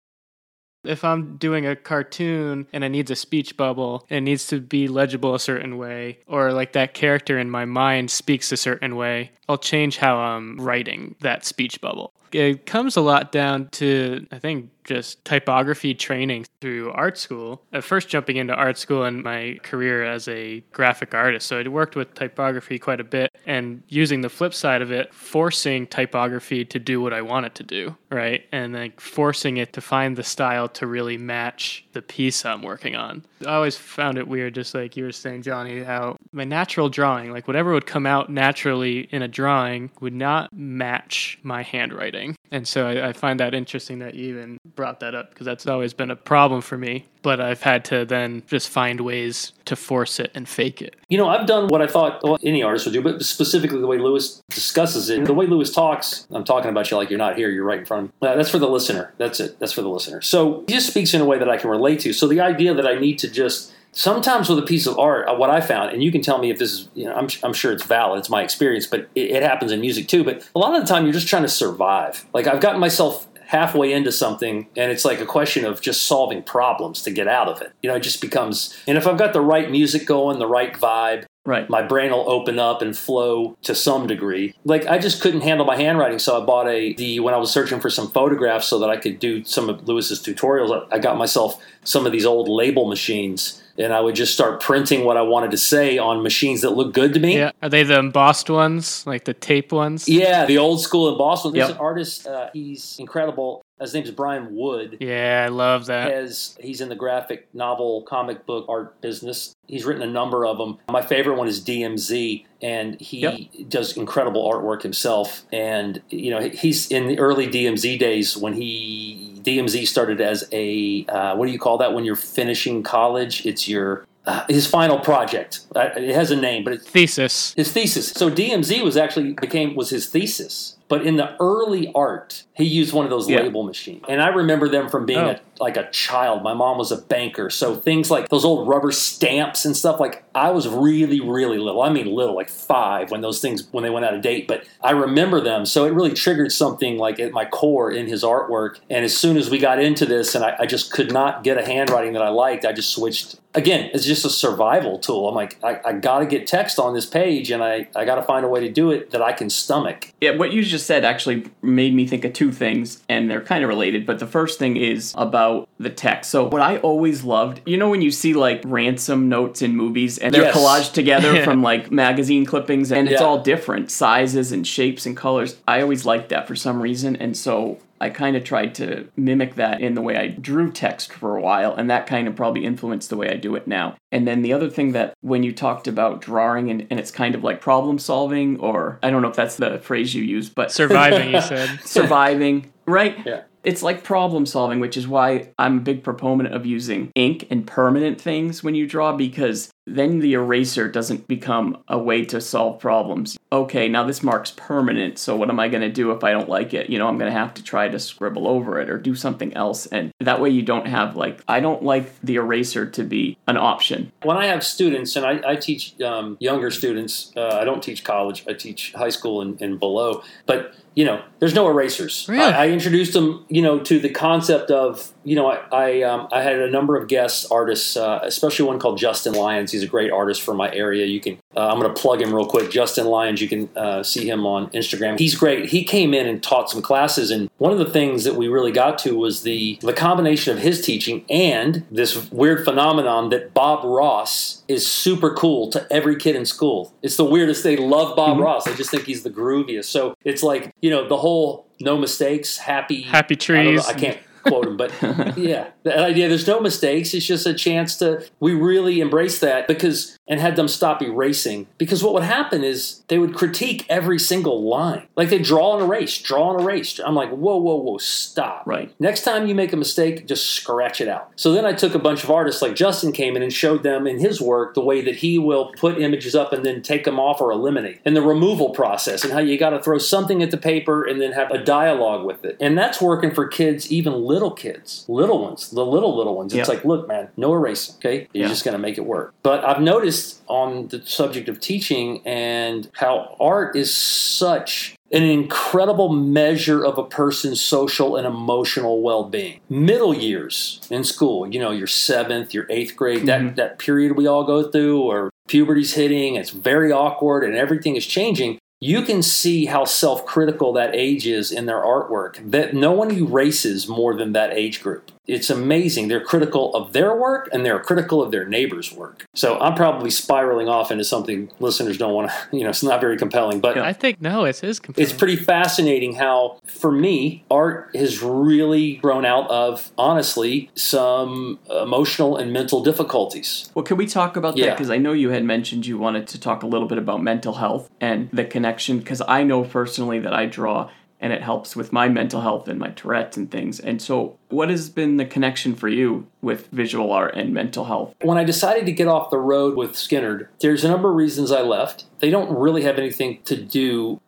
If I'm doing a cartoon and it needs a speech bubble, and it needs to be legible a certain way, or like that character in my mind speaks a certain way, I'll change how I'm writing that speech bubble. It comes a lot down to, I think, just typography training through art school. At first, jumping into art school in my career as a graphic artist. So I worked with typography quite a bit and using the flip side of it, forcing typography to do what I want it to do, right? And like forcing it to find the style to really match the piece I'm working on. I always found it weird, just like you were saying, Johnny, how my natural drawing, like whatever would come out naturally in a drawing, would not match my handwriting. Thing. And so I, I find that interesting that you even brought that up because that's always been a problem for me. But I've had to then just find ways to force it and fake it. You know, I've done what I thought well, any artist would do, but specifically the way Lewis discusses it. The way Lewis talks, I'm talking about you like you're not here, you're right in front of me. Uh, that's for the listener. That's it. That's for the listener. So he just speaks in a way that I can relate to. So the idea that I need to just sometimes with a piece of art, uh, what I found, and you can tell me if this is, you know, I'm, I'm sure it's valid, it's my experience, but it, it happens in music too. But a lot of the time, you're just trying to survive. Like I've gotten myself halfway into something and it's like a question of just solving problems to get out of it. You know, it just becomes, and if I've got the right music going, the right vibe, Right. my brain will open up and flow to some degree. Like I just couldn't handle my handwriting, so I bought a the when I was searching for some photographs so that I could do some of Lewis's tutorials. I got myself some of these old label machines, and I would just start printing what I wanted to say on machines that look good to me. Yeah. Are they the embossed ones, like the tape ones? Yeah, the old school in Boston. There's an artist. Uh, he's incredible. His name is Brian Wood. Yeah, I love that. Has he's in the graphic novel, comic book art business. He's written a number of them. My favorite one is DMZ, and he Yep. does incredible artwork himself. And you know, he's in the early DMZ days when he DMZ started as a uh, what do you call that when you're finishing college? It's your uh, his final project. Uh, it has a name, but it's Thesis. his thesis. So DMZ was actually became was his thesis. But in the early art, he used one of those Yeah. label machines, and I remember them from being Oh. a, like a child. My mom was a banker, so things like those old rubber stamps and stuff. Like I was really, really little. I mean, little, like five when those things when they went out of date. But I remember them, so it really triggered something like at my core in his artwork. And as soon as we got into this, and I, I just could not get a handwriting that I liked, I just switched. Again, it's just a survival tool. I'm like, I, I got to get text on this page, and I, I got to find a way to do it that I can stomach. Yeah, what you just said actually made me think of two things, and they're kind of related. But the first thing is about the text. So, what I always loved, you know, when you see like ransom notes in movies and they're Yes. collaged together from like magazine clippings, and it's all different sizes and shapes and colors. I always liked that for some reason, and so. I kind of tried to mimic that in the way I drew text for a while, and that kind of probably influenced the way I do it now. And then the other thing that when you talked about drawing and, and it's kind of like problem solving, or I don't know if that's the phrase you use, but Surviving, you said. surviving, right? Yeah. It's like problem solving, which is why I'm a big proponent of using ink and permanent things when you draw because then the eraser doesn't become a way to solve problems. Okay, now this mark's permanent, so what am I going to do if I don't like it? You know, I'm going to have to try to scribble over it or do something else. And that way you don't have, like, I don't like the eraser to be an option. when I have students, and I, I teach um, younger students, uh, I don't teach college, I teach high school and, and below, but you know, there's no erasers. Really? I, I introduced them, you know, to the concept of, you know, I I, um, I had a number of guest artists, uh, especially one called Justin Lyons. He's a great artist from my area. You can, uh, I'm going to plug him real quick. Justin Lyons, you can uh, see him on Instagram. He's great. He came in and taught some classes, and one of the things that we really got to was the the combination of his teaching and this weird phenomenon that Bob Ross is super cool to every kid in school. It's the weirdest. They love Bob Ross. They just think he's the grooviest. So it's like you know the whole no mistakes, happy, Happy I, don't know, trees. I can't quote him, but yeah, that idea. There's no mistakes. It's just a chance to. We really embrace that because and had them stop erasing because what would happen is they would critique every single line. Like they draw and erase, draw and erase. I'm like, whoa, whoa, whoa, stop. Right. Next time you make a mistake, just scratch it out. So then I took a bunch of artists like Justin came in and showed them in his work the way that he will put images up and then take them off or eliminate, and the removal process, and how you got to throw something at the paper and then have a dialogue with it. And that's working for kids, even little kids, little ones, the little little ones. It's Yeah. like, look, man, no erasing. Okay, you're Yeah. just going to make it work. But I've noticed on the subject of teaching and how art is such an incredible measure of a person's social and emotional well-being. Middle years in school, you know, your seventh, your eighth grade, that mm-hmm. that period we all go through, or puberty's hitting, it's very awkward, and everything is changing. You can see how self-critical that age is in their artwork. That no one erases more than that age group. It's amazing. They're critical of their work and they're critical of their neighbor's work. So I'm probably spiraling off into something listeners don't want to, you know, it's not very compelling, but I think no, it is compelling. it's pretty fascinating how, for me, art has really grown out of, honestly, some emotional and mental difficulties. Well, can we talk about that? Because I know you had mentioned you wanted to talk a little bit about mental health and the connection. Because I know personally that I draw, and it helps with my mental health and my Tourette's and things. And so, what has been the connection for you with visual art and mental health? When I decided to get off the road with Skynyrd, there's a number of reasons I left. They don't really have anything to do.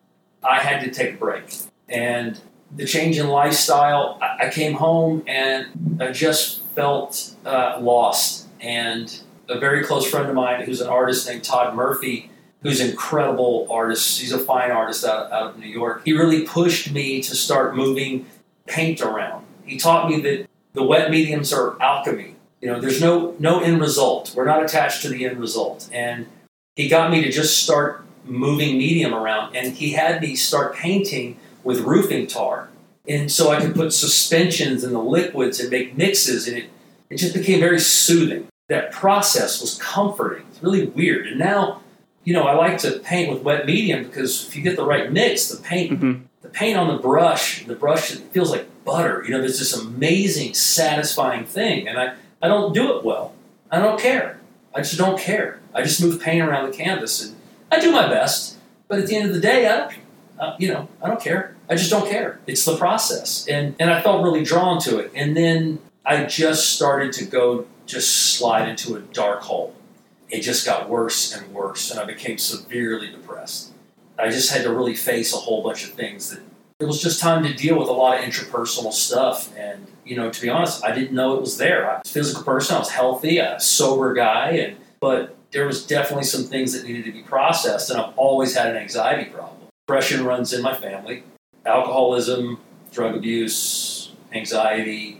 I had to take a break. And the change in lifestyle, I came home and I just felt uh, lost. And a very close friend of mine who's an artist named Todd Murphy, who's an incredible artist, he's a fine artist out, out of New York, he really pushed me to start moving paint around. He taught me that the wet mediums are alchemy. You know, there's no no end result. We're not attached to the end result. And he got me to just start moving medium around and he had me start painting with roofing tar. And so I could put suspensions in the liquids and make mixes, and it, it just became very soothing. That process was comforting. It's really weird. And now, you know, I like to paint with wet medium because if you get the right mix, the paint Mm-hmm. the paint on the brush, the brush it feels like butter. You know, there's this amazing, satisfying thing. And I, I don't do it well. I don't care. I just don't care. I just move paint around the canvas and I do my best. But at the end of the day, I don't, uh, you know, I don't care. I just don't care. It's the process. And, and I felt really drawn to it. And then I just started to go, just slide into a dark hole. It just got worse and worse. And I became severely depressed. I just had to really face a whole bunch of things that it was just time to deal with a lot of interpersonal stuff. And, you know, to be honest, I didn't know it was there. I was a physical person, I was healthy, a sober guy, and but there was definitely some things that needed to be processed, and I've always had an anxiety problem. Depression runs in my family, alcoholism, drug abuse, anxiety,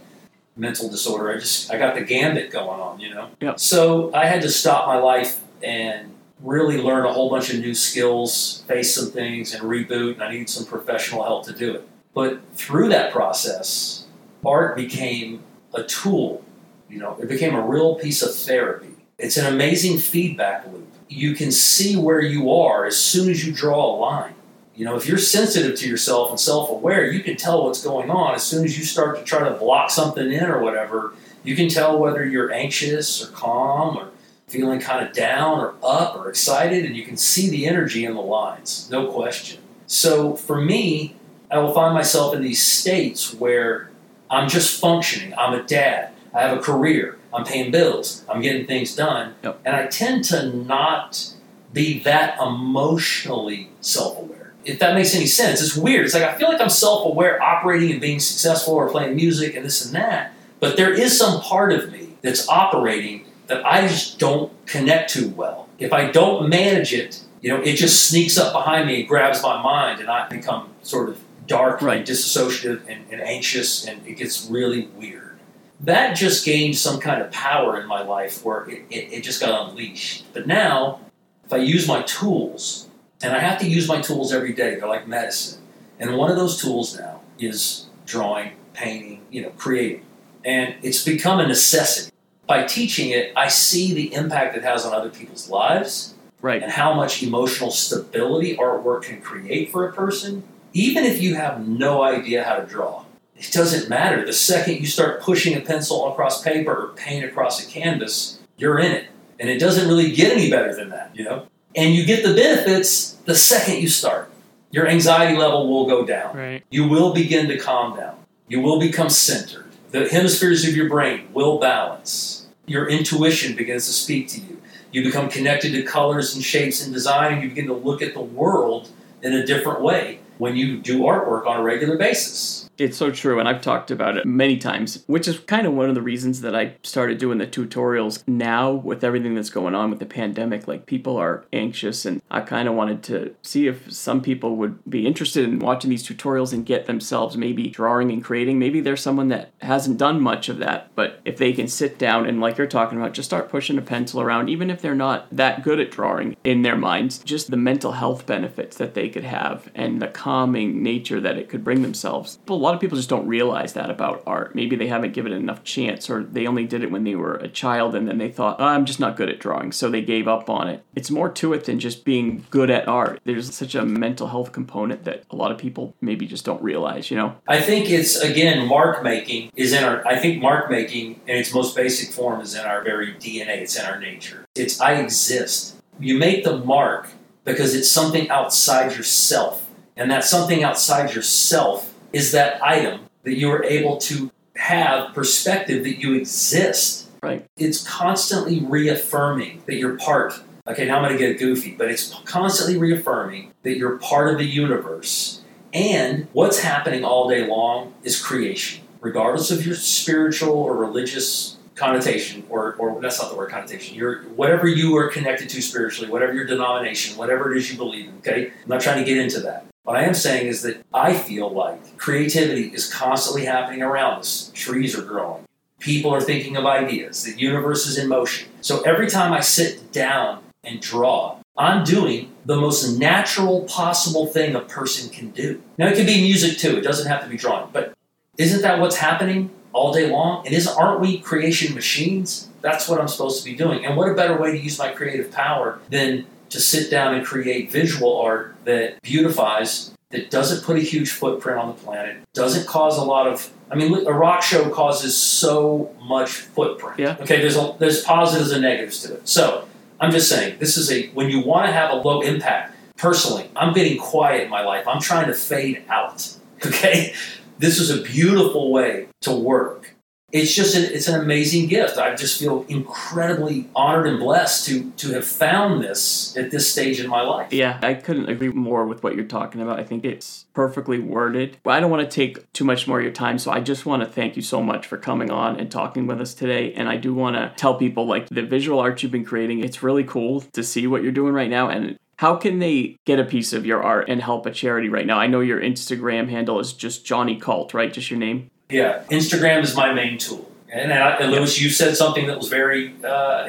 mental disorder. I just I got the gambit going on, you know. Yep. So I had to stop my life and really learn a whole bunch of new skills, face some things, and reboot. And I needed some professional help to do it. But through that process, art became a tool. You know, it became a real piece of therapy. It's an amazing feedback loop. You can see where you are as soon as you draw a line. You know, if you're sensitive to yourself and self aware, you can tell what's going on. As soon as you start to try to block something in or whatever, you can tell whether you're anxious or calm or feeling kind of down or up or excited, and you can see the energy in the lines, no question. So for me, I will find myself in these states where I'm just functioning. I'm a dad. I have a career. I'm paying bills. I'm getting things done. Yep. And I tend to not be that emotionally self aware. If that makes any sense, it's weird. It's like I feel like I'm self aware operating and being successful or playing music and this and that. But there is some part of me that's operating that I just don't connect to well. If I don't manage it, you know, it just sneaks up behind me and grabs my mind, and I become sort of dark Right. and dissociative and, and anxious, and it gets really weird. That just gained some kind of power in my life where it, it, it just got unleashed. But now, if I use my tools, and I have to use my tools every day, they're like medicine. And one of those tools now is drawing, painting, you know, creating. And it's become a necessity. By teaching it, I see the impact it has on other people's lives Right. and how much emotional stability artwork can create for a person, even if you have no idea how to draw. It doesn't matter. The second you start pushing a pencil across paper or paint across a canvas, you're in it. And it doesn't really get any better than that, you know? And you get the benefits the second you start. Your anxiety level will go down. Right. You will begin to calm down. You will become centered. The hemispheres of your brain will balance. Your intuition begins to speak to you. You become connected to colors and shapes and design, and you begin to look at the world in a different way when you do artwork on a regular basis. It's so true, and I've talked about it many times, which is kind of one of the reasons that I started doing the tutorials now with everything that's going on with the pandemic. Like, people are anxious, and I kind of wanted to see if some people would be interested in watching these tutorials and get themselves maybe drawing and creating. Maybe there's someone that hasn't done much of that, but if they can sit down and, like you're talking about, just start pushing a pencil around, even if they're not that good at drawing in their minds, just the mental health benefits that they could have and the calming nature that it could bring themselves. A lot of people just don't realize that about art. Maybe they haven't given it enough chance, or they only did it when they were a child and then they thought, oh, I'm just not good at drawing, so they gave up on it. It's more to it than just being good at art. There's such a mental health component that a lot of people maybe just don't realize, you know? I think it's again mark making is in our. I think mark making in its most basic form is in our very DNA. It's in our nature. It's I exist. You make the mark because it's something outside yourself. And that something outside yourself is that item that you are able to have perspective that you exist. Right. It's constantly reaffirming that you're part. Okay, now I'm going to get goofy, but it's constantly reaffirming that you're part of the universe. And what's happening all day long is creation, regardless of your spiritual or religious connotation, or, or that's not the word connotation. Your whatever you are connected to spiritually, whatever your denomination, whatever it is you believe in. Okay, I'm not trying to get into that. What I am saying is that I feel like creativity is constantly happening around us. Trees are growing. People are thinking of ideas. The universe is in motion. So every time I sit down and draw, I'm doing the most natural possible thing a person can do. Now, it can be music too, it doesn't have to be drawing, but isn't that what's happening all day long? And isn't, aren't we creation machines? That's what I'm supposed to be doing. And what a better way to use my creative power than to sit down and create visual art that beautifies, that doesn't put a huge footprint on the planet, doesn't cause a lot of. I mean, a rock show causes so much footprint. Yeah. Okay, there's a, there's positives and negatives to it. So I'm just saying, this is a when you want to have a low impact. Personally, I'm getting quiet in my life. I'm trying to fade out. Okay, this is a beautiful way to work it's just an, it's an amazing gift. I just feel incredibly honored and blessed to to have found this at this stage in my life. Yeah, I couldn't agree more with what you're talking about. I think it's perfectly worded. But I don't want to take too much more of your time, so I just want to thank you so much for coming on and talking with us today. And I do want to tell people like the visual art you've been creating, it's really cool to see what you're doing right now and how can they get a piece of your art and help a charity right now? I know your Instagram handle is just Johnny Colt, right? Just your name? Yeah, Instagram is my main tool. And, I, and Lewis, you said something that was very uh,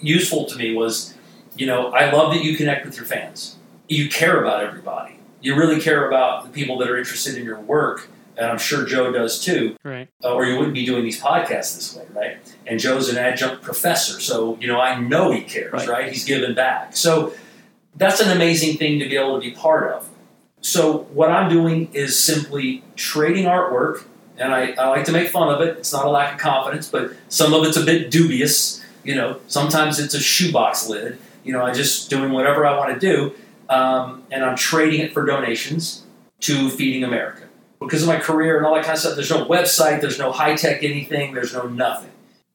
useful to me. Was you know I love that you connect with your fans. You care about everybody. You really care about the people that are interested in your work, and I'm sure Joe does too. Right. Uh, or you wouldn't be doing these podcasts this way, right? And Joe's an adjunct professor, so you know I know he cares, right? right? He's giving back. So that's an amazing thing to be able to be part of. So what I'm doing is simply trading artwork and I, I like to make fun of it. It's not a lack of confidence, but some of it's a bit dubious. You know, sometimes it's a shoebox lid. You know, I'm just doing whatever I want to do, um, and I'm trading it for donations to Feeding America because of my career and all that kind of stuff. There's no website, there's no high tech anything, there's no nothing.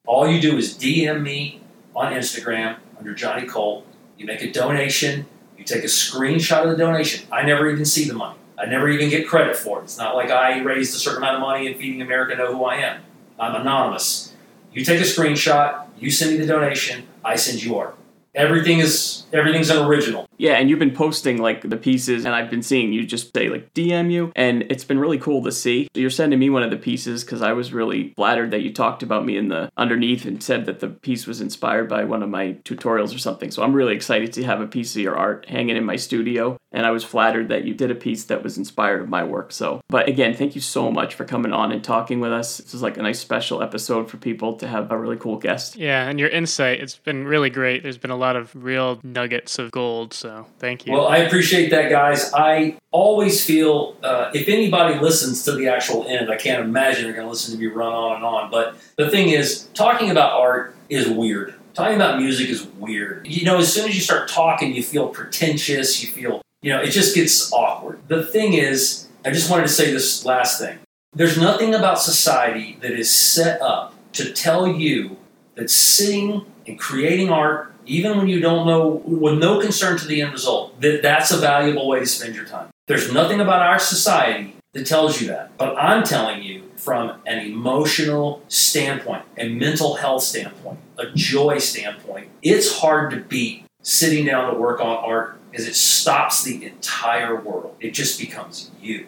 All you do is DM me on Instagram under Johnny Colt. You make a donation. You take a screenshot of the donation. I never even see the money. I never even get credit for it. It's not like I raised a certain amount of money and Feeding America know who I am. I'm anonymous. You take a screenshot, you send me the donation, I send you art. Everything is everything's an original. Yeah, and you've been posting like the pieces, and I've been seeing you just say like DM you, and it's been really cool to see. You're sending me one of the pieces because I was really flattered that you talked about me in the underneath and said that the piece was inspired by one of my tutorials or something. So I'm really excited to have a piece of your art hanging in my studio, and I was flattered that you did a piece that was inspired of my work. So, but again, thank you so much for coming on and talking with us. This is like a nice special episode for people to have a really cool guest. Yeah, and your insight, it's been really great. There's been a lot of real nuggets of gold. So thank you. Well, I appreciate that, guys. I always feel uh, if anybody listens to the actual end, I can't imagine they're going to listen to me run on and on. But the thing is, talking about art is weird. Talking about music is weird. You know, as soon as you start talking, you feel pretentious. You feel, you know, it just gets awkward. The thing is, I just wanted to say this last thing. There's nothing about society that is set up to tell you that sitting and creating art even when you don't know, with no concern to the end result, that that's a valuable way to spend your time. There's nothing about our society that tells you that. But I'm telling you from an emotional standpoint, a mental health standpoint, a joy standpoint, it's hard to beat sitting down to work on art because it stops the entire world. It just becomes you.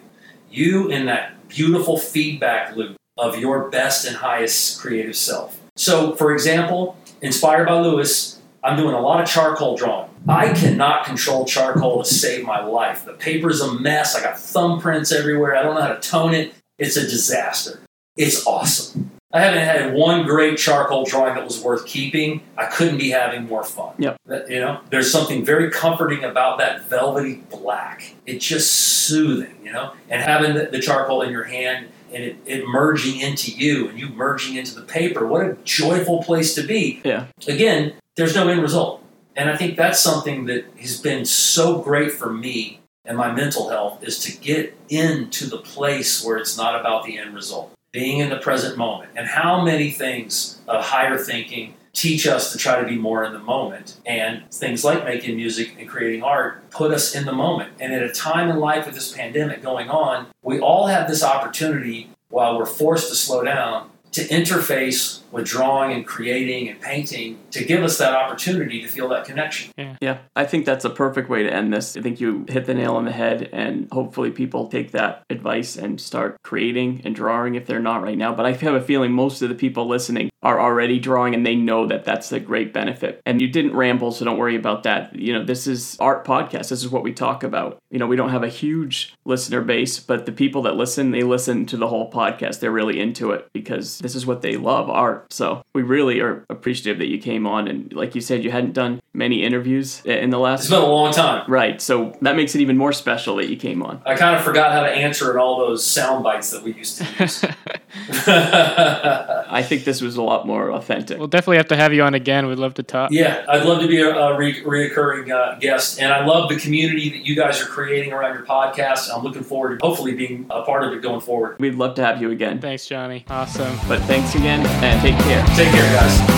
You in that beautiful feedback loop of your best and highest creative self. So, for example, inspired by Lewis, I'm doing a lot of charcoal drawing. I cannot control charcoal to save my life. The paper's a mess. I got thumbprints everywhere. I don't know how to tone it. It's a disaster. It's awesome. I haven't had one great charcoal drawing that was worth keeping. I couldn't be having more fun. Yep. You know, there's something very comforting about that velvety black. It's just soothing, you know, and having the, the charcoal in your hand and it, it, merging into you and you merging into the paper. What a joyful place to be. Yeah. Again, there's no end result. And I think that's something that has been so great for me and my mental health is to get into the place where it's not about the end result, being in the present moment. And how many things of higher thinking teach us to try to be more in the moment. And things like making music and creating art put us in the moment. And at a time in life with this pandemic going on, we all have this opportunity while we're forced to slow down to interface with drawing and creating and painting to give us that opportunity to feel that connection. Yeah. yeah, I think that's a perfect way to end this. I think you hit the nail on the head, and hopefully people take that advice and start creating and drawing if they're not right now. But I have a feeling most of the people listening are already drawing and they know that that's a great benefit. And you didn't ramble, so don't worry about that. You know, this is art podcast. This is what we talk about. You know, we don't have a huge listener base, but the people that listen, they listen to the whole podcast. They're really into it because this is what they love, art. So we really are appreciative that you came on. And like you said, you hadn't done many interviews in the last. It's been a long time. Right. So that makes it even more special that you came on. I kind of forgot how to answer in all those sound bites that we used to use. I think this was a lot more authentic. We'll definitely have to have you on again. We'd love to talk. Yeah, I'd love to be a, a re- reoccurring uh, guest, and I love the community that you guys are creating around your podcast. I'm looking forward to hopefully being a part of it going forward. We'd love to have you again. Thanks, Johnny. Awesome. But thanks again, and take care. Take care, guys.